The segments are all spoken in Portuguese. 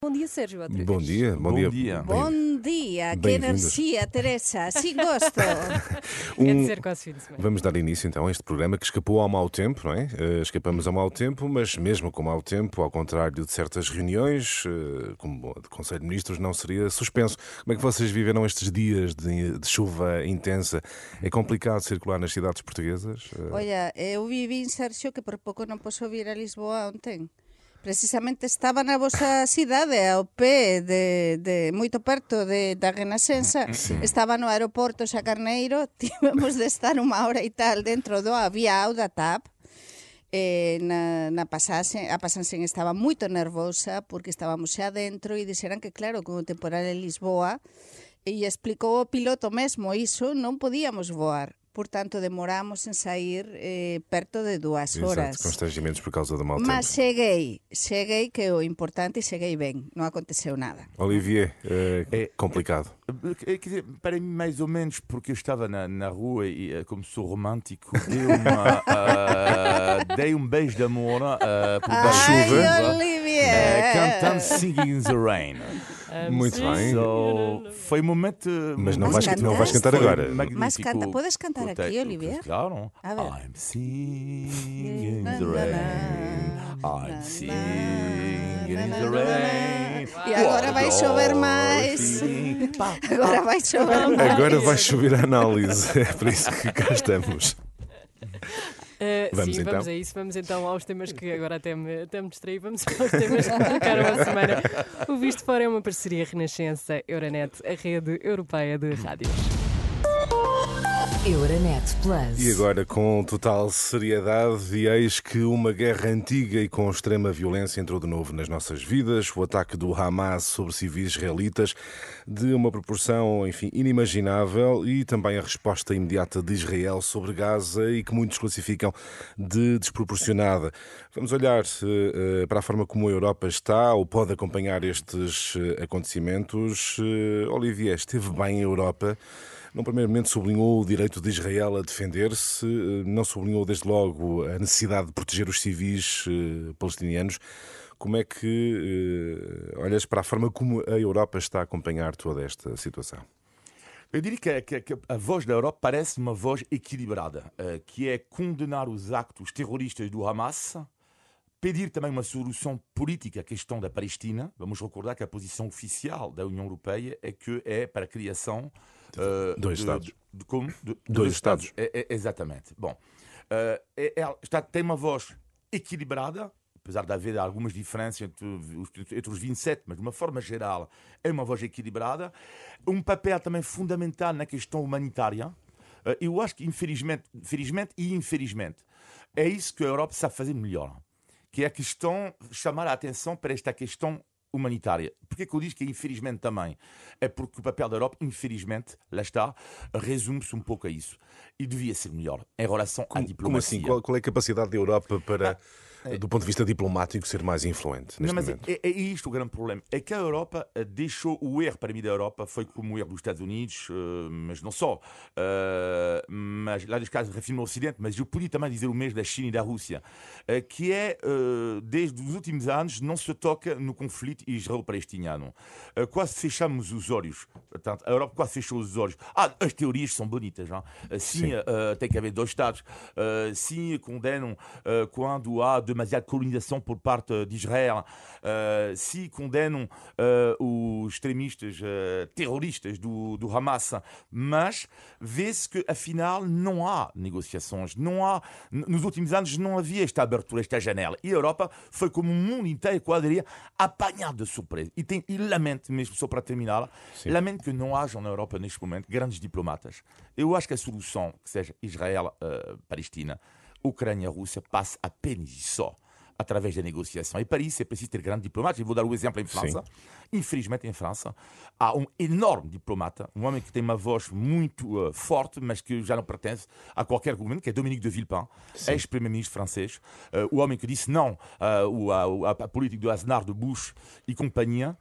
Bom dia, Sérgio. outra Bom dia, bom, Bom dia. dia. Bom dia, que Bem-vindos. energia, Teresa. Sí gosto. Quer Um- dizer, quase fim de semana. Vamos dar início então a este programa que escapou ao mau tempo, não é? Eh, escapamos ao mau tempo, mas mesmo com mau tempo, ao contrário de certas reuniões, eh, como de Conselho de Ministros, não seria suspenso. Como é que vocês viveram estes dias de, de chuva intensa? É complicado circular nas cidades portuguesas? Eh, Olha, eu vivi en Sergio que por pouco non posso vir a Lisboa ontem. precisamente estaba na vosa cidade, ao pé de, de moito perto de, da Renascença, mm, sí. estaba no aeroporto xa Carneiro, tivemos de estar unha hora e tal dentro do aviao da TAP, eh, na, na pasaxe, a pasansen estaba moito nervosa porque estábamos xa dentro e dixeran que claro, con o temporal en Lisboa e explicou o piloto mesmo iso, non podíamos voar. Por tanto, demoramos en sair eh, perto de dúas horas. Exato, constrangimentos por causa do mau Mas tempo. cheguei, cheguei que é o importante e cheguei ben, non aconteceu nada. Olivier, É- complicado. Eh, Quer dizer, para mim, mais ou menos, porque eu estava na, na rua e, eh, como sou romântico, dei, uma, ah, dei um beijo de amor uh, por da chuva, Olivier! eh, cantando Singing in the Rain. Muito bem. So, foi um momento. Mas não Mas vais, não vais cantar Foi agora. Mas canta- podes cantar o aqui. Olivier? Claro. I'm singing in the rain. I'm singing in the rain. E agora vai chover mais. Sim. Pá, Agora vai chover mais. Agora vai chover a análise. É por isso que cá estamos. Uh, Vamos sim, então? vamos a isso. Vamos então aos temas que agora até me, até me distraí. Vamos aos temas que marcaram a semana. O Visto Fora é uma parceria Renascença-Euronet, a rede europeia de rádios. Euronet Plus. E agora, com total seriedade, e eis que uma guerra antiga e com extrema violência entrou de novo nas nossas vidas. O ataque do Hamas sobre civis israelitas, de uma proporção, enfim, inimaginável, e também a resposta imediata de Israel sobre Gaza e que muitos classificam de desproporcionada. Vamos olhar eh, eh, para a forma como a Europa está ou pode acompanhar estes eh, acontecimentos. Olivier, esteve bem a Europa? Num primeiro momento sublinhou o direito de Israel a defender-se, eh, não sublinhou desde logo a necessidade de proteger os civis eh, palestinianos. Como é que eh, olhas para a forma como a Europa está a acompanhar toda esta situação? Eu diria que, que- que a voz da Europa parece uma voz equilibrada, que é condenar os actos terroristas do Hamas, pedir também uma solução política à questão da Palestina. Vamos recordar que a posição oficial da União Europeia é que é para a criação eh, Dois de- Estados. de- como? De- de Dois Estados. É- é- exatamente. Bom, eh, é- ela está, tem uma voz equilibrada, apesar de haver algumas diferenças entre os, entre os 27, mas de uma forma geral é uma voz equilibrada. Um papel também fundamental na questão humanitária. Eh, Eu acho que, infelizmente, felizmente e infelizmente, é isso que a Europa sabe fazer melhor, que é a questão, chamar a atenção para esta questão humanitária. Porquê que eu digo que infelizmente também? É porque o papel da Europa, infelizmente, lá está, resume-se um pouco a isso. E devia ser melhor em relação à Como, diplomacia. como assim? Qual, qual é a capacidade da Europa para, do ponto de vista diplomático, ser mais influente neste Não, mas momento? é, é isto o grande problema. É que a Europa eh, deixou o erro, para mim, da Europa foi como o erro dos Estados Unidos, eh, mas não só. Eh, mas lá dos casos refiro no Ocidente, mas eu podia também dizer o mesmo da China e da Rússia, que é, desde os últimos anos, não se toca no conflito israelo-palestiniano. Eh, quase fechamos os olhos. Portanto, a Europa quase fechou os olhos. Ah, as teorias são bonitas. Não? Sim, eh, tem que haver dois Estados. Sim, condenam quando há demasiada colonização por parte de Israel. Eh, sim, condenam eh, os extremistas eh, terroristas do, do Hamas. Mas vê-se que, afinal, não há negociações. Não há, nos últimos anos não havia esta abertura, esta janela. E a Europa foi como o mundo inteiro, quase diria, apanhado de surpresa. E, tem, e lamento, mesmo só para terminar, lamento que não hajam na Europa neste momento grandes diplomatas. Eu acho que a solução, que seja Israel-Palestina, Ucrânia-Rússia, passa apenas e só através da negociação. E para isso é preciso ter grandes diplomatas. Eu vou dar o um exemplo em França. Sim. Infelizmente, em França, há um enorme diplomata, um homem que tem uma voz muito uh, forte, mas que já não pertence a qualquer governo, que é Dominique de Villepin, ex-primeiro-ministro francês. Uh, o homem que disse não uh, à, à, política do Aznar, de Bush e companhia.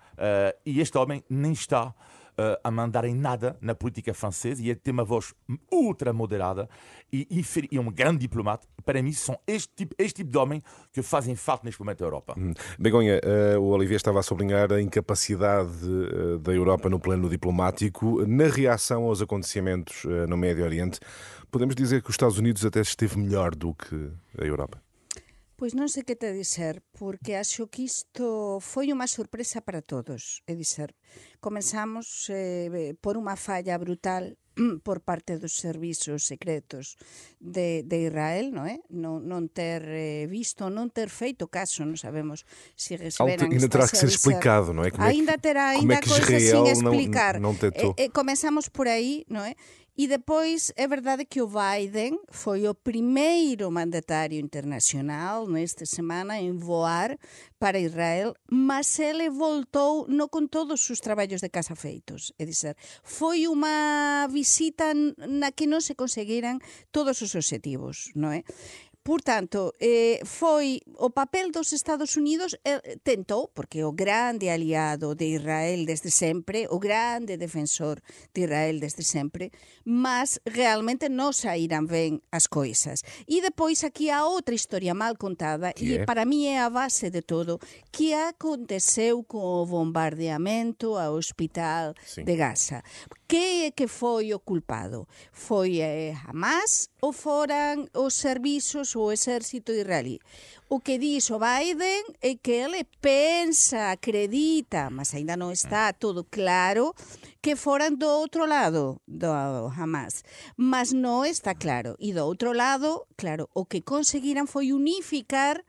E este homem nem está uh, a mandar em nada na política francesa e ele tem uma voz ultra moderada e, e, um grande diplomata. Para mim, são este tipo, este tipo de homem que fazem falta neste momento da Europa. Hum. Begonha, uh, o Olivier estava a sublinhar a incapacidade uh, da Europa no plano diplomático. Na reação aos acontecimentos uh, no Médio Oriente, podemos dizer que os Estados Unidos até esteve melhor do que a Europa? Pois non sei que te dizer, porque acho que isto foi unha sorpresa para todos. É dizer, comenzamos eh, por unha falla brutal por parte dos servizos secretos de, de Israel, non é? Non, non ter eh, visto, non ter feito caso, non sabemos se receberan Ainda terá que ser explicado, non é? Como ainda terá ainda é coisas sin explicar. Non, non tentou. Eh, eh, comenzamos por aí, non é? E depois é verdade que o Biden foi o primeiro mandatário internacional nesta semana em voar para Israel, mas ele voltou não com todos os trabalhos de casa feitos. É dizer, foi uma visita na que não se conseguiram todos os objetivos, não é? Portanto, eh, foi o papel dos Estados Unidos eh, tentou, porque o grande aliado de Israel desde sempre, o grande defensor de Israel desde sempre, mas realmente non saíran ben as coisas. E depois aquí há outra historia mal contada e é? para mí é a base de todo que aconteceu co bombardeamento ao hospital sí. de Gaza. Que é que foi o culpado? Foi eh, Hamas o foran os servizos o exército israelí. O que diz o Biden é que ele pensa, acredita, mas aínda non está mm. todo claro, que foran do outro lado do Hamas. Mas non está claro. E do outro lado, claro, o que conseguiran foi unificar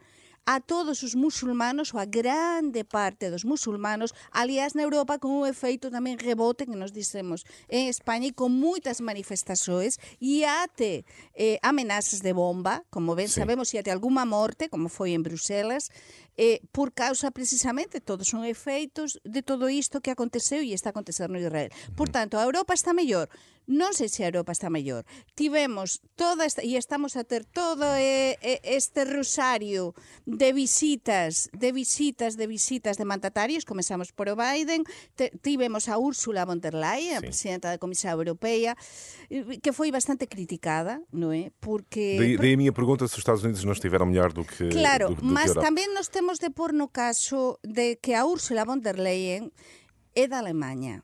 a todos os musulmanos ou a grande parte dos musulmanos, aliás na Europa con un efeito tamén rebote que nos dicemos en España e con moitas manifestaxoes e ate eh, amenazas de bomba, como ben sí. sabemos, e ate alguma morte, como foi en Bruselas, eh, por causa precisamente, todos son efeitos de todo isto que aconteceu e está acontecendo no Israel. Por tanto, a Europa está mellor, non sei se a Europa está mellor. Tivemos toda esta, e estamos a ter todo este rosario de visitas, de visitas, de visitas de mandatarios, comenzamos por o Biden, te, tivemos a Úrsula von der Leyen, sí. a presidenta da Comisión Europea, que foi bastante criticada, non é? Porque... Daí, daí a minha pergunta se os Estados Unidos não estiveram melhor do que Claro, do, do mas que tamén nos temos Acabamos de pôr no caso de que a Úrsula von der Leyen é da Alemanha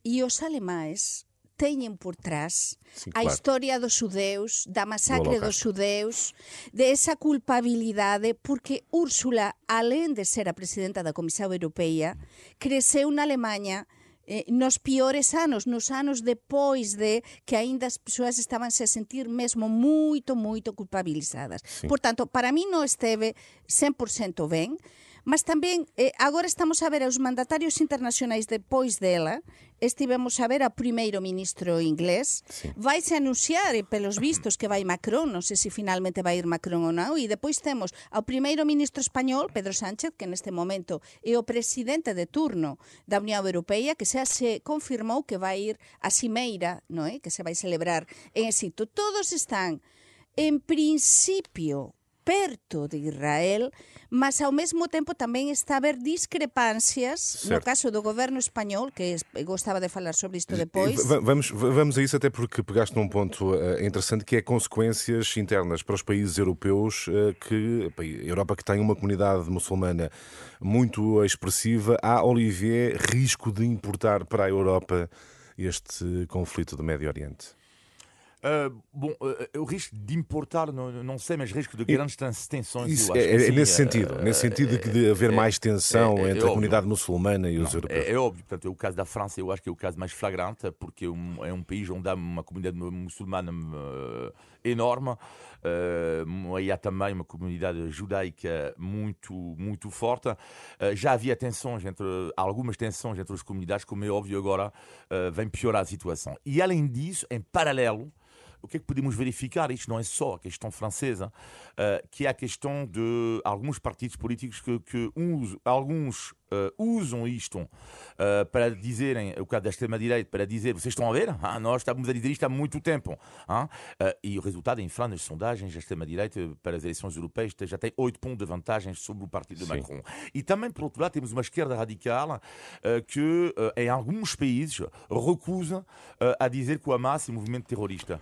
e os alemães teñen por trás sí, claro. a historia dos xudeus, da masacre dos xudeus, de esa culpabilidade, porque Úrsula, alén de ser a presidenta da Comisión Europea, creceu na Alemanha, eh, nos piores anos, nos anos depois de que aínda as persoas estaban a sentir mesmo moito, moito culpabilizadas. Sí. Por tanto, para mí non esteve 100% ben, Mas tamén, eh, agora estamos a ver aos mandatarios internacionais depois dela, estivemos a ver a primeiro ministro inglés. Sí. Vaise anunciar, eh, pelos vistos, que vai Macron, non sei se finalmente vai ir Macron ou non, e depois temos ao primeiro ministro español, Pedro Sánchez, que neste momento é o presidente de turno da Unión Europea, que xa se confirmou que vai ir a Cimeira, non é? que se vai celebrar en Egipto. Todos están, en principio, perto de Israel, mas ao mesmo tempo tamén está a haber discrepancias certo. no caso do governo español, que gostaba de falar sobre isto depois. Vamos, vamos a isso até porque pegaste num ponto uh, interessante que é consequências internas para os países europeus, uh, que a Europa que tem uma comunidade muçulmana muito expressiva, há, Olivier, risco de importar para a Europa este conflito do Médio Oriente? Uh, bom, uh, o risco de importar, não, não sei, mas risco de grandes tensões. Isso, é, é, nesse sentido, uh, nesse sentido de, de haver é, mais tensão é, é, entre a comunidade muçulmana e os europeus. É, óbvio, portanto, o caso da França eu acho que é o caso mais flagrante, porque é um, é um país onde há uma comunidade muçulmana enorme, uh, e há também uma comunidade judaica muito, muito forte. já havia tensões entre, algumas tensões entre as comunidades, como é óbvio agora, vem piorar a situação. E além disso, em paralelo, o que é que podemos verificar? Isto não é só a questão francesa, uh, que é a questão de alguns partidos políticos que, que uns, alguns Uh, usam isto uh, para dizerem, o caso da extrema-direita, para dizer, vocês estão a ver? Ah, nós estamos a dizer isto há muito tempo. Uh, e o resultado, em França, nas sondagens, a extrema-direita, para as eleições europeias, já tem 8 pontos de vantagem sobre o partido de Sim. Macron. E também, por outro lado, temos uma esquerda radical que, em alguns países, recusa a dizer que o Hamas é um movimento terrorista.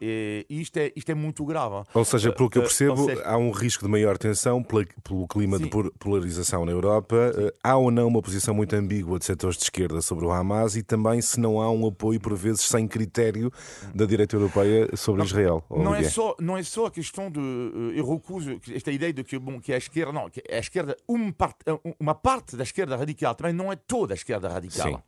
e isto é, isto é muito grave. Ou seja, pelo que eu percebo, seja... há um risco de maior tensão pelo clima Sim. de polarização na Europa Europa, eh, há ou não uma posição muito ambígua de setores de esquerda sobre o Hamas e também se não há um apoio, por vezes, sem critério da direita europeia sobre não, Israel? Não é, só, não é só a questão de. Eh, eu recuso esta ideia de que, bom, que a esquerda. Não, que a esquerda, uma parte, eh, uma parte da esquerda radical também não é toda a esquerda radical.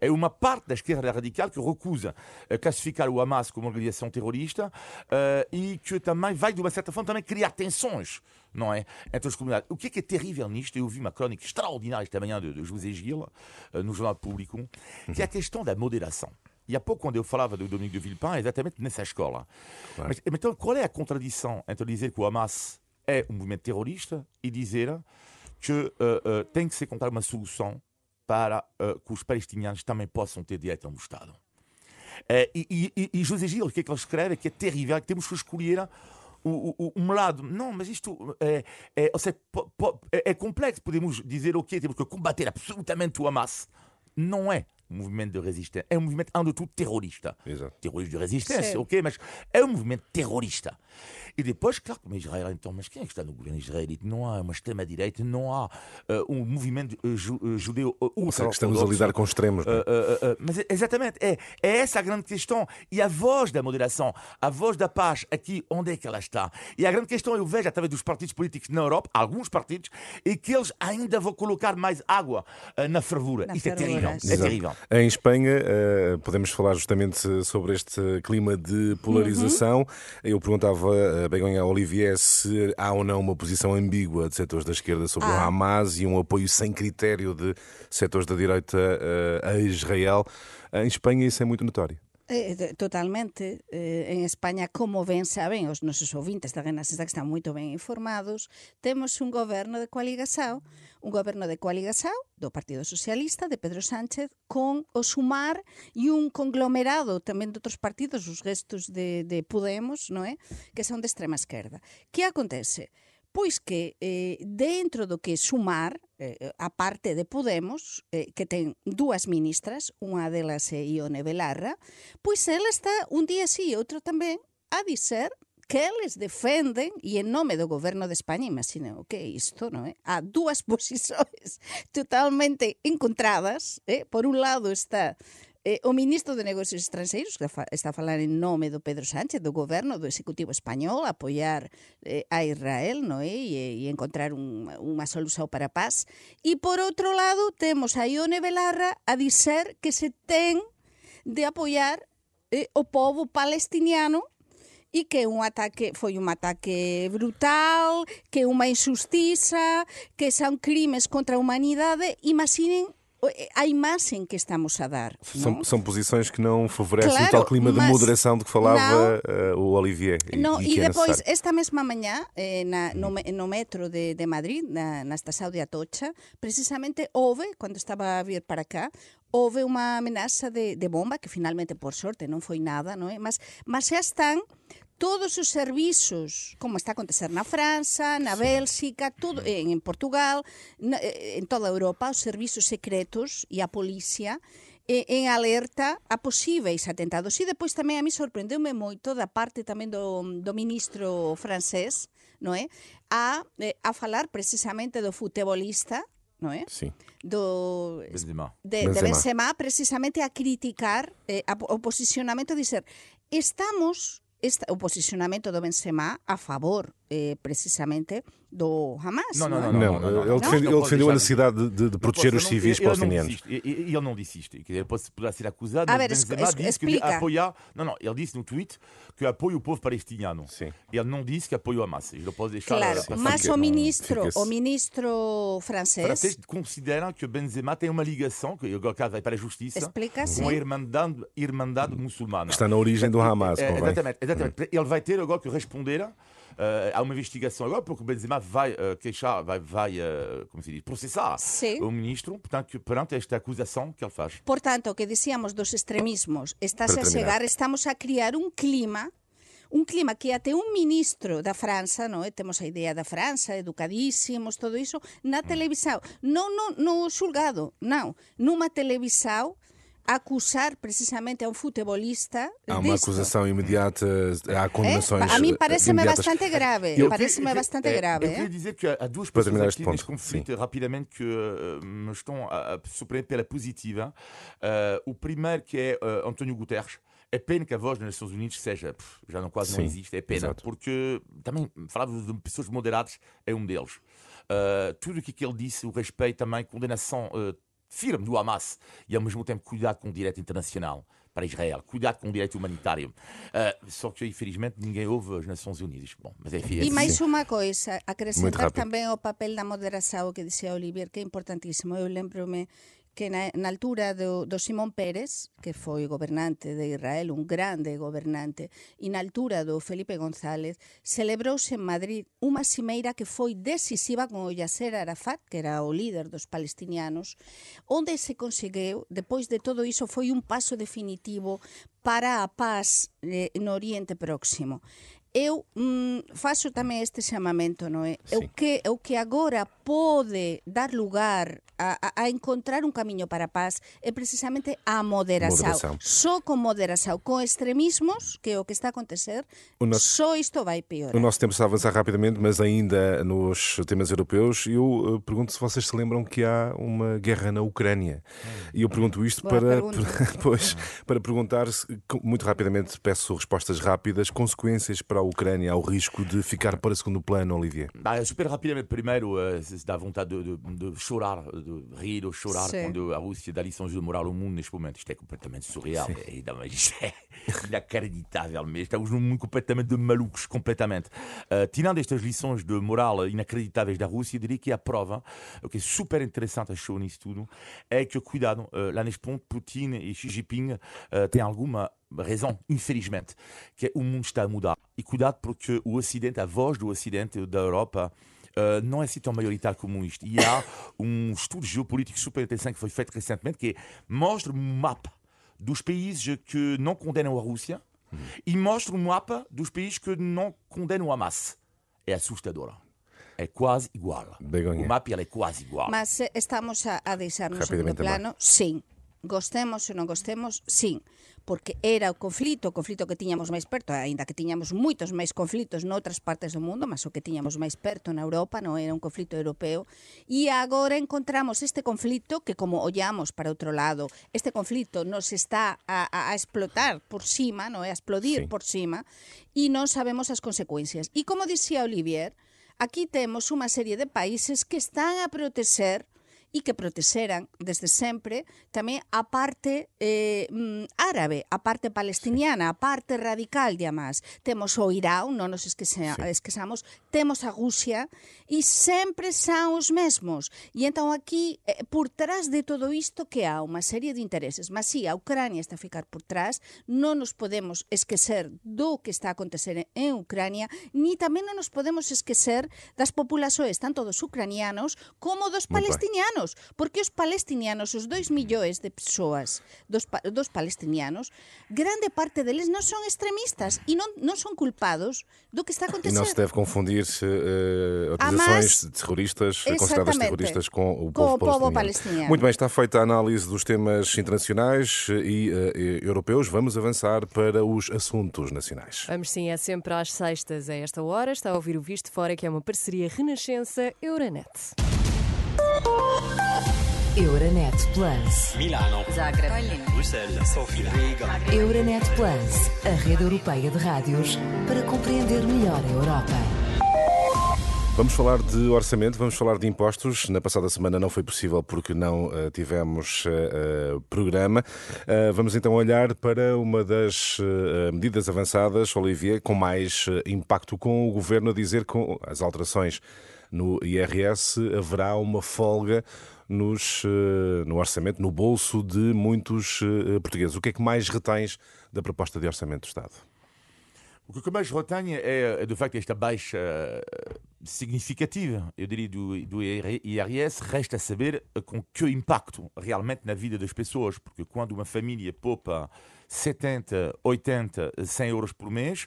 É uma parte da esquerda radical que recusa classificar o Hamas como organização terrorista uh, e que também vai, de uma certa forma, também criar tensões não é? Entre as comunidades. O que é que é terrível nisto? Eu vi uma crónica extraordinária esta manhã de, de José Gil, uh, no Jornal Público, que é a questão da moderação. E há pouco, quando eu falava do Domingos de Villepin, é exatamente nessa escola. Claro. Mas, então, qual é a contradição entre dizer que o Hamas é um movimento terrorista e dizer que uh, uh, tem que ser encontrada uma solução para uh, que os palestinianos também possam ter direito a um Estado? e, e, e José Gil, o que é que ele escreve? Que é terrível, que temos que escolher o, o, um lado. Não, mas isto é, é, ou seja, é, é complexo. Podemos dizer o okay, quê? Temos que combater absolutamente o Hamas. Não é um movimento de resistência. É um movimento, antes de tudo, terrorista. Exato. Terrorista de resistência, Sim. ok, mas é um movimento terrorista. E depois, claro, como Israel, então, mas quem é que está no governo israelita? Não há uma extrema-direita, não há uh, um movimento uh, ju, uh, judeu uh, ultra Estamos a lidar com extremos. É? mas exatamente, é, é essa a grande questão. E a voz da moderação, a voz da paz, aqui, onde é que ela está? E a grande questão, eu vejo através dos partidos políticos na Europa, alguns partidos, é que eles ainda vão colocar mais água na fervura. Na Isso fervura, é terrível. É terrível. Em Espanha, podemos falar justamente sobre este clima de polarização. Uhum. Eu perguntava Begonha Olivier se há ou não uma posição ambígua de setores da esquerda sobre ah. o Hamas e um apoio sem critério de setores da direita uh, a Israel. Em Espanha isso é muito notório. Eh, totalmente. Eh, en España, como ben saben os nosos ouvintes da Renascença que están moito ben informados, temos un goberno de Coaligasao, un goberno de Coaligasao do Partido Socialista de Pedro Sánchez con o Sumar e un conglomerado tamén de outros partidos, os gestos de, de Podemos, non é? que son de extrema esquerda. Que acontece? Pois que eh, dentro do que Sumar, eh, a parte de Podemos, eh, que ten dúas ministras, unha delas é Ione Belarra, pois ela está un día sí e outro tamén a dizer que eles defenden, e en nome do goberno de España, imaginen o que é isto, non é? Há dúas posições totalmente encontradas, eh? por un lado está Eh, o ministro de Negocios Estranxeiros, que está a falar en nome do Pedro Sánchez, do goberno do Executivo Español, apoiar eh, a Israel no é? E, e encontrar un, unha solución para a paz. E, por outro lado, temos a Ione Belarra a dizer que se ten de apoiar eh, o povo palestiniano e que un ataque foi un ataque brutal, que é unha injustiza, que son crimes contra a humanidade. Imaginen a imagem que estamos a dar. São, são posições que não favorecem claro, o tal clima de moderação de que falava uh, o Olivier. Não, e, e, e é depois, necessário. esta mesma manhã, eh, na, no, no, metro de, de Madrid, na, na estação de Atocha, precisamente houve, quando estava a vir para cá, houve uma ameaça de, de bomba, que finalmente, por sorte, não foi nada, não é? Mas, mas já estão todos os servizos, como está a acontecer na França, na Bélxica, todo, en Portugal, na, eh, en toda a Europa, os servizos secretos e a policía en alerta a posíveis atentados. E depois tamén a mí sorprendeume moito da parte tamén do, do ministro francés, non é? A, eh, a falar precisamente do futebolista, non é? Sí. Do Benzema. De, Benzema. de Benzema precisamente a criticar eh, a, o posicionamento de dizer estamos esta, o posicionamento do Benzema a favor. Eh, precisamente do Hamas. Não, não, é? não, Não, não, ele não. defende- Não ele pode defendeu a necessidade de, de- de proteger Não os civis ele- ele palestinianos. Ele não. Quer dizer, Ele pode, poderá ser acusado, A ver, es- Benzema es- disse que explica. apoia... Não, não, ele disse no tweet que apoia o povo palestiniano. Sim. Ele não disse que apoia o Hamas. Eu não posso deixar... Claro, mas o ministro, o ministro francês, Francês consideram que Benzema tem uma ligação, que agora caso vai para a justiça, Explica, com sim. a Irmandade, Irmandade muçulmana. Está na origem do Hamas, É, exatamente, exatamente. Ele vai ter agora que responder eh, a uma investigação agora, porque o Benzema vai eh, queixar, vai, vai eh, como se diz, processar Sim. o ministro portanto, perante esta acusação que ele faz. Portanto, o que dicíamos dos extremismos, Para a chegar, estamos a criar un clima un clima que até un ministro da França, non é? Temos a idea da França, educadísimos, todo iso, na Mm. televisão, non no, no xulgado, non, numa televisão acusar precisamente a un futebolista Há uma disto. acusação imediata, há É? condenações. A mim parece-me bastante grave, Eu- parece-me Eu- bastante é, grave. Eu é? queria dizer que há duas Para pessoas aqui este neste conflito, rapidamente, que eh, me estão a, a surpreender pela positiva. Eh, o primeiro que é eh, António Guterres. É pena que a voz das Nações Unidas seja, pff, já não quase Sim, não existe, é pena, exato. porque também falávamos de pessoas moderadas, é um deles. Eh, tudo o que que ele disse, o respeito também, condenação eh, firme do Hamas e ao mesmo tempo cuidado com o direito internacional para Israel, cuidado com o direito humanitário. Eh, só que infelizmente ninguém ouve as Nações Unidas. Bom, mas enfim, é E máis unha coisa, acrescentar tamén o papel da moderação que dicía Olivier, que é importantísimo. Eu lembro-me que na, na altura do, do Simón Pérez, que foi gobernante de Israel, un grande gobernante, e na altura do Felipe González, celebrouse en Madrid unha cimeira que foi decisiva con o Yasser Arafat, que era o líder dos palestinianos, onde se conseguiu, depois de todo iso, foi un paso definitivo para a paz eh, no Oriente Próximo. Eu mm, faço tamén este chamamento, non é? Sí. O que, o que agora pode dar lugar a, a, a encontrar un camiño para a paz é precisamente a moderação. Moderação. Só con moderação, con extremismos, que é o que está a acontecer, O nosso- só isto vai piorar. O nosso tempo está a avançar rapidamente, mas ainda nos temas europeus, eu eh, pergunto se vocês se lembram que há uma guerra na Ucrânia. E eu pergunto isto Boa para, para- pois, para perguntar, muito rapidamente, peço respostas rápidas, consequências para Ucrânia, há o risco de ficar para segundo plano, Olivier. Ah, super rapidamente, primeiro, eh, se dá vontade de, de, de chorar, de rir ou chorar Sim. quando a Rússia dá lições de moral ao mundo neste momento. Isto é completamente surreal. É, é, isto é inacreditável mesmo. Estamos num mundo completamente de malucos, completamente. Uh, tirando estas lições de moral inacreditáveis da Rússia, eu diria que a prova, o que é super interessante, achou nisso tudo, é que, cuidado, uh, lá neste ponto, Putin e Xi Jinping uh, têm alguma razão, infelizmente, que é o mundo está a mudar. E cuidado porque o Ocidente, a voz do Ocidente, da Europa, Uh, não é assim tão maioritário como isto. E há um estudo geopolítico super interessante que foi feito recentemente que mostra um mapa dos países que não condenam a Rússia e mostra um mapa dos países que não condenam a Hamas. É assustador. É quase igual. Begonha. O mapa é quase igual. Mas eh, estamos a, a deixar no segundo Rapidamente plano, sim. Gostemos ou non gostemos, sim. porque era o conflito, o conflito que tiñamos máis perto, aínda que tiñamos moitos máis conflitos noutras partes do mundo, mas o que tiñamos máis perto na Europa non era un conflito europeo, e agora encontramos este conflito que como ollamos para outro lado, este conflito nos está a, a, a explotar por cima, non é a explodir sí. por cima, e non sabemos as consecuencias. E como dicía Olivier, aquí temos unha serie de países que están a proteger e que protexeran desde sempre tamén a parte eh, mm, árabe, a parte palestiniana, a parte radical de Hamas. Temos o Irán, non nos esquecemos, esquezamos, temos a Rusia e sempre son os mesmos. E entón aquí, eh, por trás de todo isto que há unha serie de intereses, mas si sí, a Ucrania está a ficar por trás, non nos podemos esquecer do que está a acontecer en Ucrania, ni tamén non nos podemos esquecer das populações, tanto dos ucranianos como dos palestinianos. Bem. Palestinianos, porque os palestinianos, os 2 millóns de persoas dos, dos palestinianos, grande parte deles non son extremistas e non, non son culpados do que está a E não se deve confundir eh, Hamas- organizações terroristas, eh, consideradas terroristas, com o Com povo, o povo palestiniano. palestiniano. Muito bem, está feita a análise dos temas internacionais e eh, europeus. Vamos avançar para os assuntos nacionais. Vamos sim, é sempre às sextas a esta hora. Está a ouvir o Visto Fora, que é uma parceria Renascença-Euronet. Euronet Plus. Milano, Bruxelas, Sofia, Riga. Euronet Plus, a rede europeia de rádios para compreender melhor a Europa. Vamos falar de orçamento, vamos falar de impostos. Na passada semana não foi possível porque não uh, tivemos uh, uh, programa. vamos então olhar para uma das medidas avançadas, Olivier, com mais impacto, com o governo a dizer que com as alterações no IRS haverá uma folga nos, no orçamento, no bolso de muitos portugueses. O que é que mais retens da proposta de orçamento do Estado? O que mais retenho é, é, de facto esta baixa eh, significativa, eu diria, do, do IRS. Resta saber eh, com que impacto realmente na vida das pessoas, porque quando uma família poupa 70, 80, 100 euros por mês,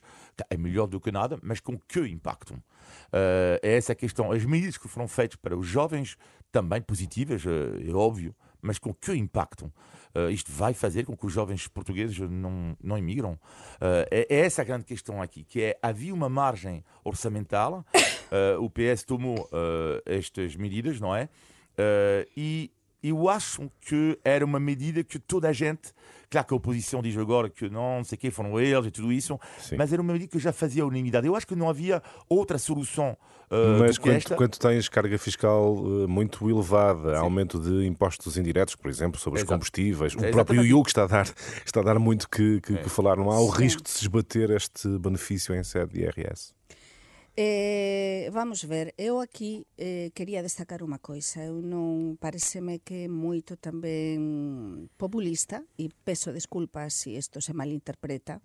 é melhor do que nada, mas com que impacto? Uh, é essa a questão. As medidas que foram feitas para os jovens, também positivas, é óbvio, mas com que impacto? Uh, isto vai fazer com que os jovens portugueses não, não imigram? Uh, é, é, essa a grande questão aqui, que é, havia uma margem orçamental, uh, o PS tomou estas medidas, não é? e eu acho que era uma medida que toda a gente, claro que a oposição diz agora que não, não sei o que, foram eles e tudo isso, Sim. mas era uma medida que já fazia unanimidade. Eu acho que não havia outra solução Uh, Mas quando, quando, tens carga fiscal uh, muito elevada, Sim. aumento de impostos indiretos, por exemplo, sobre os Exato. combustíveis, o próprio IUC está a dar, está a dar muito que, que, é. que falar. Não há o risco de se esbater este benefício em sede de IRS? Eh, vamos ver, eu aquí eh, quería destacar unha coisa. Eu non pareceme que moito tamén populista e peso desculpas se si isto se malinterpreta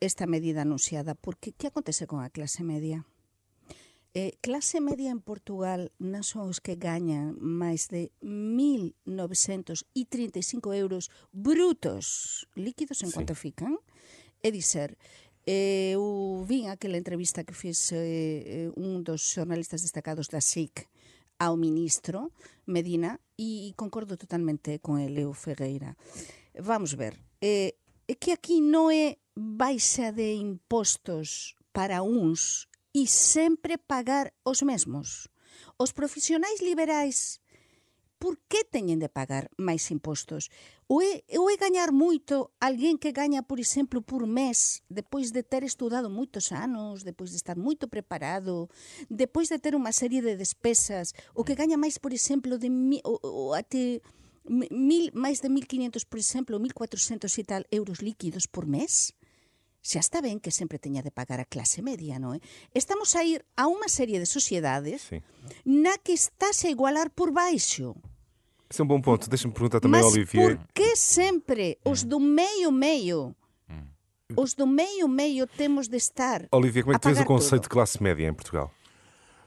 esta medida anunciada, porque que acontece con a clase media? Eh, clase media en Portugal non son os que gañan máis de 1.935 euros brutos líquidos en sí. cuanto fican. É dicer, Eh, eu vin aquela entrevista que fiz eh, eh, un dos xornalistas destacados da SIC ao ministro Medina e concordo totalmente con ele, o Ferreira. Vamos ver, eh, é que aquí non é baixa de impostos para uns e sempre pagar os mesmos. Os profesionais liberais por que teñen de pagar máis impostos? Ou é, ou é gañar moito alguén que gaña, por exemplo, por mes, depois de ter estudado moitos anos, depois de estar moito preparado, depois de ter unha serie de despesas, o que gaña máis, por exemplo, de mi, o, o, até mil, máis de 1.500, por exemplo, 1.400 e tal euros líquidos por mes? xa está ben que sempre teña de pagar a clase media, non é? Estamos a ir a unha serie de sociedades sí. na que estás a igualar por baixo. Esse é um bom ponto. Deixa-me perguntar também Mas ao Olivier. por que sempre os do meio-meio os do meio-meio temos de estar. Olivier, como é que tens o conceito tudo? de classe média em Portugal?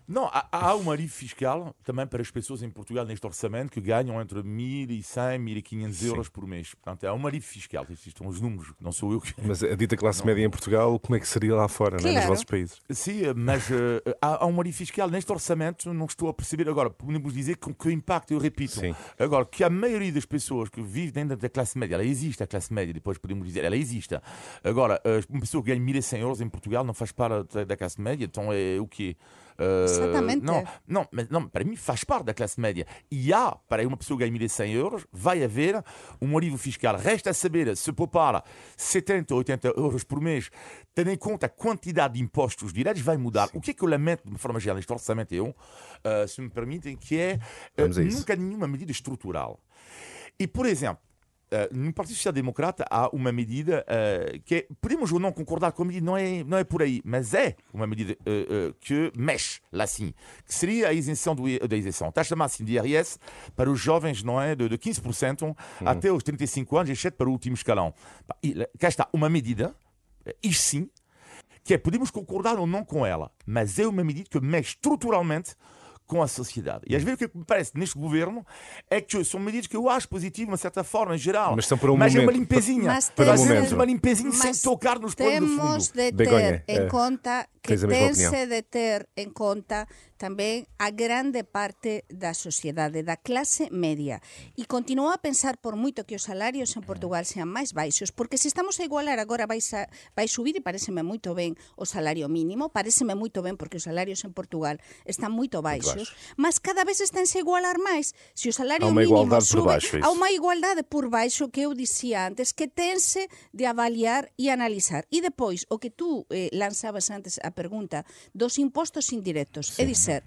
Não, há, há um alívio fiscal também para as pessoas em Portugal neste orçamento que ganham entre 1.100 e 1.500 euros por mês. Portanto, há um alívio fiscal. Estes estão os números, não sou eu que. Mas a dita classe não. média em Portugal, como é que seria lá fora, claro. né, nos vossos países? Sim, mas uh, há, há, um alívio fiscal neste orçamento, não estou a perceber agora. Podemos dizer com que impacto, eu repito. Sim. Agora, que a maioria das pessoas que vivem dentro da classe média, ela existe, a classe média, depois podemos dizer, ela existe. Agora, eh, uma pessoa que ganha 1.100 euros em Portugal não faz parte da classe média, então é o quê? Uh, Exatamente. Não, não, mas não, para mim faz parte da classe média. E há, para uma pessoa ganhar 1.100 euros, vai haver um alívio fiscal. Resta saber se poupar 70 ou 80 euros por mês, tendo em conta a quantidade de impostos diretos, vai mudar. Sim. O que é que eu lamento, de uma forma geral, este orçamento é um, uh, se me permitem, que é uh, nunca nenhuma medida estrutural. E, por exemplo, no Partido Social Democrata há uma medida uh, que é, podemos ou não concordar com a medida, não é, não é por aí, mas é uma medida uh, que mexe lá sim, que seria a isenção do, da isenção, taxa máxima de IRS para os jovens não é de, de 15% hum. até os 35 anos, exceto para o último escalão. E, cá está uma medida, isto sim, que é, podemos concordar ou não com ela, mas é uma medida que mexe estruturalmente com a sociedade. E às vezes o que me parece neste governo é que são medidas que eu acho positivas, de uma certa forma, em geral. Mas, são para um mas momento, é uma limpezinha. Mas para, para uma limpezinha sem tocar nos do fundo. Temos de ter Begonha, em é. conta que tem-se de ter em conta tamén a grande parte da sociedade, da clase media. E continuo a pensar por moito que os salarios en Portugal sean máis baixos, porque se estamos a igualar agora vai, a, vai subir e pareceme moito ben o salario mínimo, pareceme moito ben porque os salarios en Portugal están moito baixos. Baixo. mas cada vez está-se a igualar máis. Se o salario Há uma mínimo igualdade por sube, baixo, é há unha igualdade por baixo que eu dicía antes que tense de avaliar e analizar. E depois, o que tú eh, lanzabas antes a pergunta dos impostos indirectos, é dizer,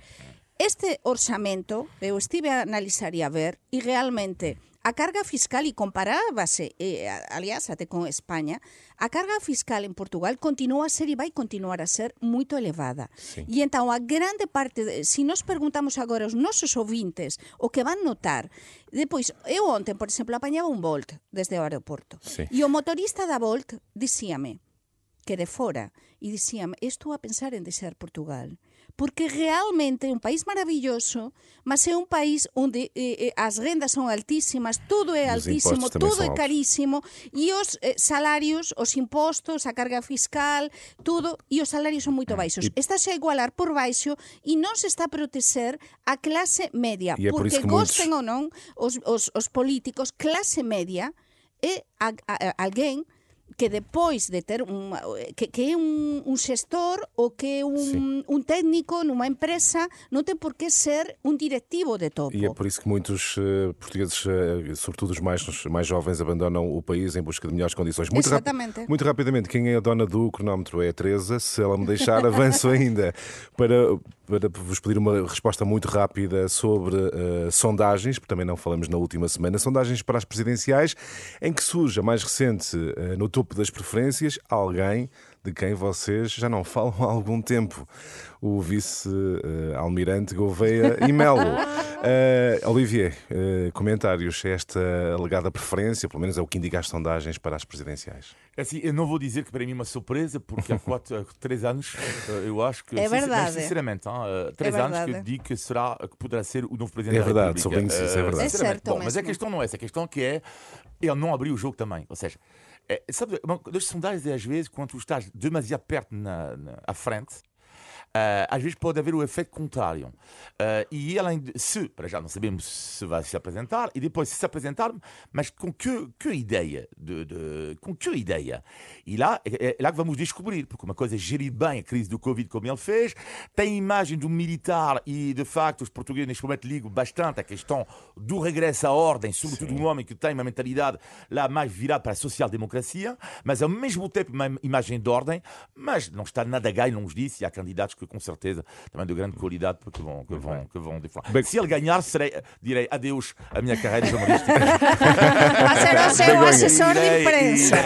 este orçamento eu estive a analizar e a ver e realmente a carga fiscal e comparábase, eh, a- aliás, até con España, a carga fiscal en Portugal continúa a ser e vai continuar a ser moito elevada. E entón a grande parte, de, se nos perguntamos agora aos nosos ouvintes o que van notar, depois, eu ontem, por exemplo, apañaba un Volt desde o aeroporto Sí. e o motorista da Volt dicíame que de fora. E dicíame, estou a pensar en deixar Portugal porque realmente é un país maravilloso, mas é un país onde eh, eh, as rendas son altísimas, tudo é tamén tudo é carísimo e os eh, salarios, os impostos, a carga fiscal, tudo e os salarios son moito baixos. E- Estáse a igualar por baixo e non se está a proteger a clase media, E é por porque isso que muitos- gosten ou non os, os, os políticos, clase media é a, a, a, alguén que depois de ter un, que, que é un, un xestor ou que é un, un técnico nunha empresa non ten por que ser un directivo de topo. E é por isso que muitos eh, portugueses, eh, sobretudo os mais, os mais jovens, abandonam o país em busca de melhores condições. Muito, Exatamente. muito rapidamente, quem é a dona do cronómetro é a Teresa. Se ela me deixar, avanço ainda para, para vos pedir uma resposta muito rápida sobre eh, sondagens, porque também não falamos na última semana. Sondagens para as presidenciais, em que surge a mais recente, no topo das preferências, alguém de quem vocês já não falam há algum tempo. O vice-almirante Gouveia e Melo. Eh, Olivier, eh, comentários a esta alegada preferência, pelo menos é o que indica as sondagens para as presidenciais. É Assim, eu não vou dizer que para mim é uma surpresa, porque há quatro, três anos eh, eu acho que. É verdade. Mas, sinceramente, hein, eh, três É anos que eu digo que, será, que poderá ser o novo presidente É da verdade, República. sublinho-se isso, é Eh, verdade. É sinceramente. certo Bom, mas a questão não é essa, a questão que é ele não abriu o jogo também. Ou seja, é, sabe, uma das sondagens é às vezes quando tu estás demasiado perto na, na, à frente. Eh, às vezes pode haver o efeito contrário. Eh, e além de, se, para já não sabemos se vai se apresentar, e depois se se apresentar, mas com que, que ideia? De, de- com que ideia? E lá é, é lá que vamos descobrir, porque uma coisa é gerir bem a crise do Covid como ele fez, tem a imagem do militar e de facto os portugueses neste momento ligam bastante à questão do regresso à ordem, sobretudo um homem que tem uma mentalidade lá mais virada para a social-democracia, mas ao mesmo tempo uma imagem de ordem, mas não está nada ganho, não os disse, e há candidatos que com certeza também de grande qualidade porque vão, que vão, que vão deflagar. Bem- Se ele ganhar, serei, direi adeus à minha carreira jornalística. Vai ser o seu assessor de imprensa.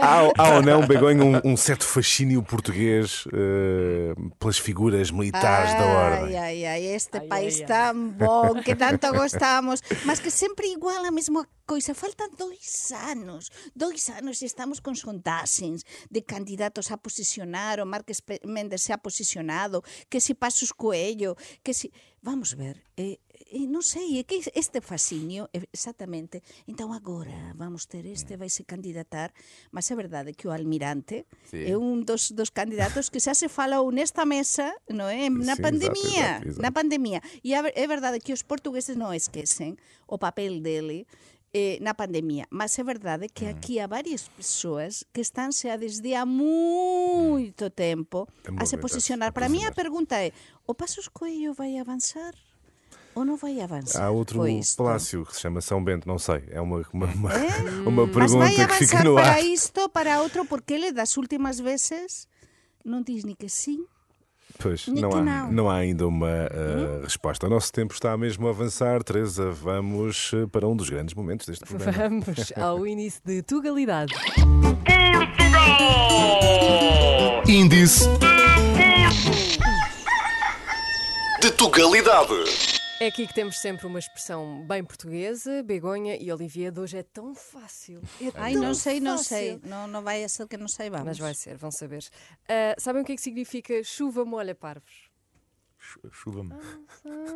Há, há- há ou não, Begonha, um, um certo fascínio português eh, pelas figuras militares da ordem? Ai, ai, ai, este Ai, país ai, ai. tan bom que tanto gostamos, mas que sempre igual a mesma coisa. Faltan dois anos, dois anos e estamos con sondaxens de candidatos a posicionar, o Marques Méndez se ha posicionado, que se Pasos Coelho, que se... Vamos ver, eh, eh, non sei, é que este fascinio, eh, exactamente, entón agora vamos ter este, vai se candidatar, mas é verdade que o almirante Sí. é un dos, dos candidatos que xa se falou nesta mesa, non é? Na Sí, pandemia, exato, exato, exato. na pandemia. E é verdade que os portugueses non esquecen o papel dele eh, na pandemia, mas é verdade que aquí há varias persoas que estánse a desde há moito tempo A se posicionar. Para mí a pergunta é, o Pasos Coelho vai avançar ou não vai avançar? Há outro palácio que se chama São Bento, não sei. É uma, uma, uma, É? uma Mas vai pergunta que fica no para ar. isto, para outro, porque ele das últimas veces non diz ni que sim, Pois, não há, não. não há ainda uma eh, resposta. O nosso tempo está mesmo a avançar. Teresa, vamos eh, para um dos grandes momentos deste programa. Vamos ao início de Tugalidade. Índice de Tugalidade. É aqui que temos sempre uma expressão bem portuguesa. Begonha e Olivier, de hoje é tão fácil. É Ai, tão não sei, não fácil. sei. Não, não vai ser que não saibamos. Mas vai ser, vão saber. Ah, sabem o que é que significa chuva molha parvos? Chuva-me.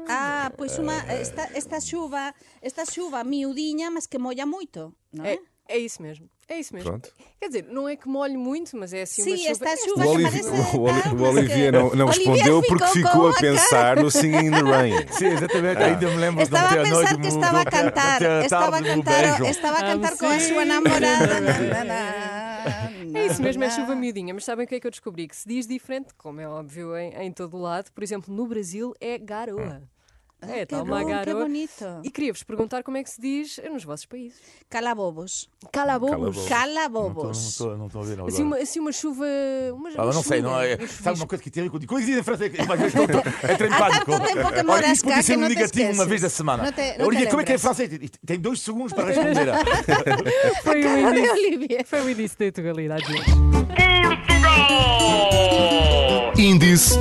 Ah, pois uma, esta, esta chuva, esta chuva miudinha, mas que molla moito, non é? É, é isso mesmo. É isso mesmo. Pronto. Quer dizer, não é que molhe muito, mas é assim uma Sim, chuva. esta Esta- chuva O, que Olivi- parece... o Oli- ah, o mas Olivier não, não Olivier respondeu porque ficou a pensar no Singing in the Rain. Sim, exatamente. Ainda me lembro Estava a de ontem à noite pensar que estava a cantar, estava a cantar, estava a Ah, cantar com a súa namorada. Na, na, na, É isso mesmo, é chuva miudinha. Mas sabem o que é que eu descobri? Que se diz diferente, como é óbvio em, em todo o lado. Por exemplo, no Brasil é garoa. É, que tal uma bom, que garoa. bonito. E queria-vos perguntar como é que se diz nos vossos países. Calabobos. Calabobos. Calabobos. Não estou a ver Assim uma, assim uma chuva. Uma, Ah, uma não sei, não é. chuva, um Sabe uma coisa que tem Como é que dizem em francês? Entrei em pânico. que Olha, isto pode cá ser que um negativo uma vez da semana. Não te- não Olivia, como é que é em francês? Tem dois segundos para responder. Foi o início. Olivia. Foi o início da Portugalidade. Índice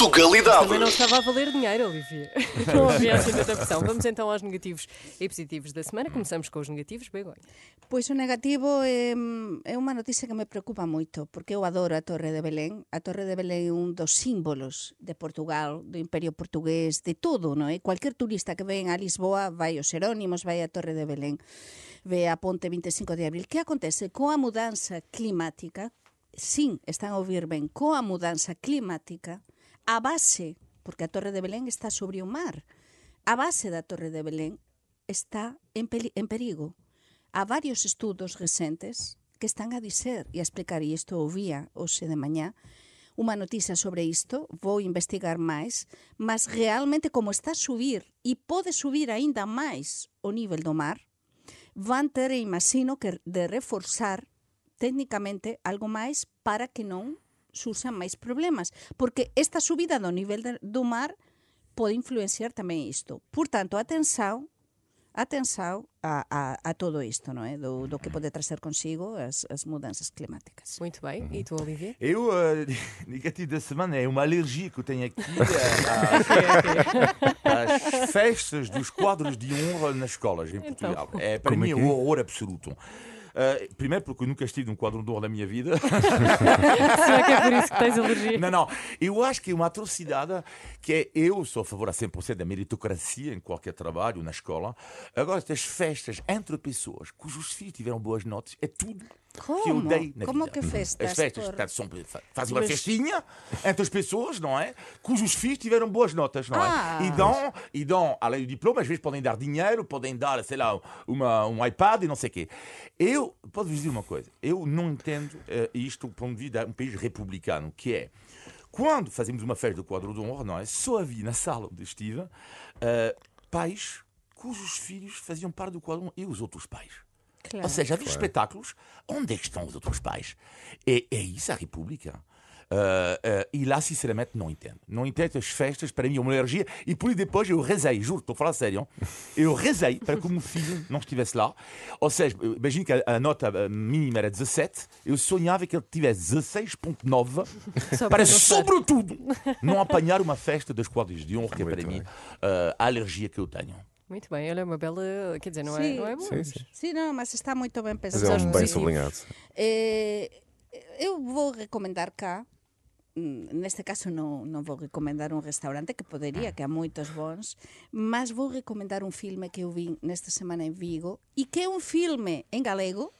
de Tugalidade. Também não estava a valer dinheiro, Olivia. Não havia assim tanta pressão. Vamos então aos negativos e positivos da semana. Começamos com os negativos, Begonha. Pois o negativo é, é unha noticia que me preocupa moito, porque eu adoro a Torre de Belén. A Torre de Belén é un dos símbolos de Portugal, do Imperio Portugués, de todo, non é? Cualquier turista que ven a Lisboa vai aos Xerónimos, vai a Torre de Belén, ve a Ponte 25 de Abril. Que acontece? Coa mudanza climática, sin, están a ouvir ben, coa mudanza climática, a base, porque a Torre de Belén está sobre o mar, a base da Torre de Belén está en, en perigo. Varios estudos recentes que están a dizer e a explicar, e isto ouvía hoxe de mañá, unha noticia sobre isto, vou investigar máis, mas realmente como está a subir e pode subir aínda máis o nivel do mar, van ter, imagino, que de reforzar técnicamente algo máis para que non surxan máis problemas, porque esta subida do nivel de- do mar pode influenciar tamén isto. Por tanto, atenção, atenção a, a, a todo isto, não é? Do, do que pode trazer consigo as, as mudanças climáticas. Muito bem. E tu, Olivia? Eu, uh, negativo da semana é uma alergia que eu tenho aqui às, festas dos quadros de honra nas escolas em Portugal. É, para Como é mim é que é? um horror absoluto. Uh, primeiro porque eu nunca estive num quadro de honra na minha vida. Será que é por isso que tens alergia? Não, não. Eu acho que é uma atrocidade que é. Eu sou a favor a 100% da meritocracia em qualquer trabalho, na escola. Agora, estas festas entre pessoas cujos filhos tiveram boas notas, é tudo que eu Como? odeio na Como vida. que festas? As festas por- portanto, são, fazem uma Mas- festinha entre as pessoas, não é? Cujos filhos tiveram boas notas, não é? Ah. E dão, e dão, além do diploma, às vezes podem dar dinheiro, podem dar, sei lá, uma, um iPad e não sei o quê. Eu, posso-vos dizer uma coisa, eu não entendo eh, isto do ponto de vista de um país republicano, que é, quando fazemos uma festa do quadro de honra, não é? Só havia na sala onde estive eh, pais cujos filhos faziam parte do quadro e os outros pais. Claro. Ou seja, havia espetáculos. Onde é que estão os outros pais? É, é isso a República. Ah, ah, e lá, sinceramente, não entendo. Não entendo as festas, para mim, é uma alergia. E por aí depois eu rezei, juro, estou a falar sério. Eu rezei para que o meu filho não estivesse lá. Ou seja, imagino que a, a nota mínima era 17. Eu sonhava que ele tivesse 16,9 Só para, sobretudo, não apanhar uma festa das quadras de honra, que é para mim ah, a alergia que eu tenho. Muito bem, olha, uma bela. Quer dizer, não é, Sim. não é bom. Sim, sim. Sim, não, mas está muito bem Mas pensado. é um bem sublinhado. Eh, eu vou recomendar cá, mm, neste caso non, non vou recomendar un restaurante que podería, que há moitos bons, mas vou recomendar un filme que eu vi nesta semana en Vigo e que é un filme en galego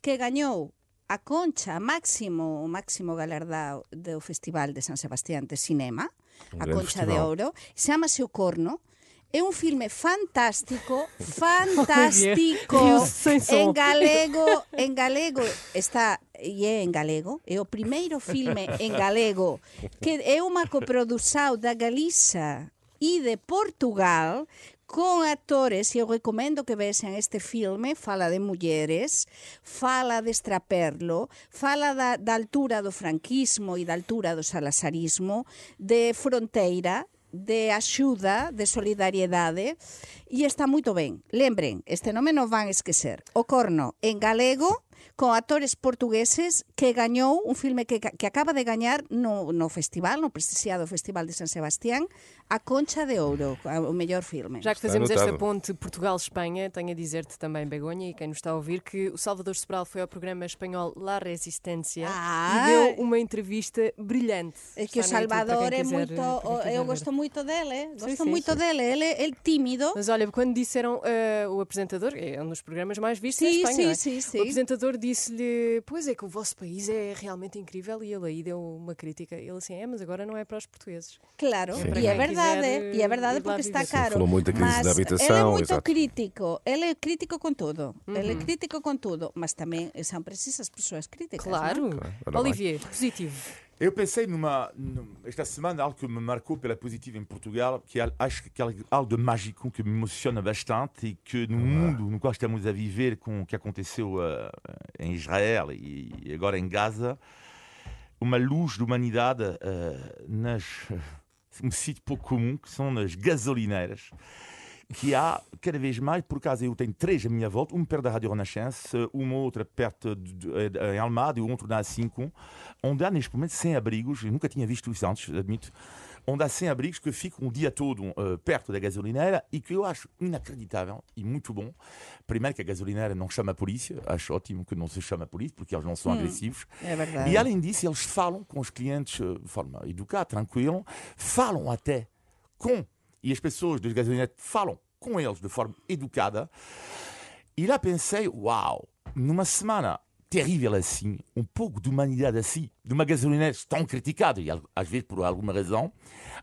que gañou a concha máximo o máximo galardao do Festival de San Sebastián de Cinema, Un a concha de festival. ouro, chamase O Corno, É un filme fantástico, fantástico. En galego, en galego está e é en galego, é o primeiro filme en galego que é unha coprodução da Galiza e de Portugal con actores, e eu recomendo que vexan este filme, fala de mulleres, fala de extraperlo, fala da, da altura do franquismo e da altura do salazarismo, de fronteira, de axuda, de solidariedade, e está moito ben. Lembren, este nome non van esquecer. O corno en galego con actores portugueses que gañou un filme que, que acaba de gañar no, no festival, no prestigiado Festival de San Sebastián, a Concha de Ouro, o mellor filme. Já que fazemos esta ponte Portugal-Espanha, tenho a dizer-te também, Begonha, e quem nos está a ouvir, que o Salvador Sobral foi ao programa espanhol La Resistência Ah. e deu uma entrevista brilhante. É que o Está para Salvador é o- quiser eu gosto moito dele, gosto sim, moito sim. dele, ele é tímido. Mas olha, quando disseram eh, o apresentador, é um dos programas mais vistos em Sim, Espanha, sim, é? sim, sim. O apresentador embaixador disse-lhe: Pois é, que o vosso país é realmente incrível. E ele aí deu uma crítica. Ele assim: É, mas agora não é para os portugueses. Claro, Sim. e é verdade, quiser, e é verdade ir lá porque está. Sim, caro. falou muito da crise mas da habitação, Ele é muito exato. crítico, ele é crítico com tudo. Ele é Uhum. crítico com tudo, mas também são precisas pessoas críticas. Claro. não? ora bem. Olivier, positivo. Eu pensei numa, num- esta semana algo que me marcou pela positiva em Portugal, que é- acho que é algo de mágico que me emociona bastante e que no mundo no qual estamos a viver com o que aconteceu eh, em Israel e agora em Gaza, uma luz de humanidade eh, nas um sítio pouco comum que são nas gasolineiras que há cada vez mais, por acaso eu tenho três à minha volta, um perto da Rádio Renascença, uma outra perto de, de, de- em Almada e outro na A5, onde há neste momento 100 abrigos, eu nunca tinha visto isso antes, admito, onde há 100 abrigos que ficam o dia todo eh, perto da gasolineira e que eu acho inacreditável e muito bom. Primeiro que a gasolineira não chama a polícia, acho ótimo que não se chama a polícia, porque eles não são agressivos. É verdade. E além disso, eles falam com os clientes eh, de forma educada, tranquila, falam até com, e as pessoas das gasolinetas falam com eles de forma educada. E lá pensei, uau, numa semana terrível assim, um pouco de humanidade assim, de uma gasolinera tão criticada, e às vezes por alguma razão,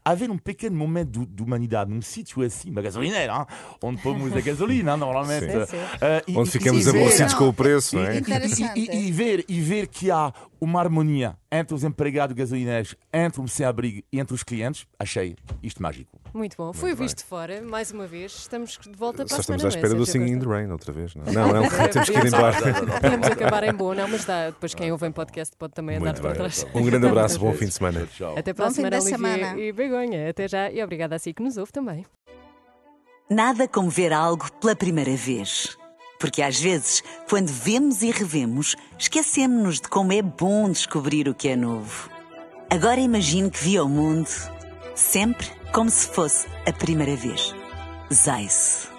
haver um pequeno momento de, de humanidade num sítio assim, uma gasolinera, hein, onde pomos a gasolina, normalmente. Eh, e- Onde ficamos e ver- aborrecidos com o preço, não é? e- e-. E, e- e ver, e ver que há uma harmonia entre os empregados gasolineiros, entre o sem-abrigo e entre os clientes, achei isto mágico. Muito bom. Foi o visto de fora, mais uma vez. Estamos de volta para Só a estamos semana. à espera é, do Singing in the Rain outra vez, não? Não, não, temos que ir embora. Podemos acabar em bom, não, mas dá. Depois quem ouve em podcast pode também andar Muito para bem. trás. Um grande abraço, bom fim de semana. Tchau. Até para a Bom fim semana, Olivier semana. e Begonha. Até já e obrigada a si que nos ouve também. Nada como ver algo pela primeira vez. Porque às vezes, quando vemos e revemos, esquecemos-nos de como é bom descobrir o que é novo. Agora imagine que viu o mundo sempre como se fosse a primeira vez. Zais.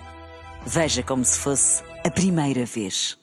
Veja como se fosse a primeira vez.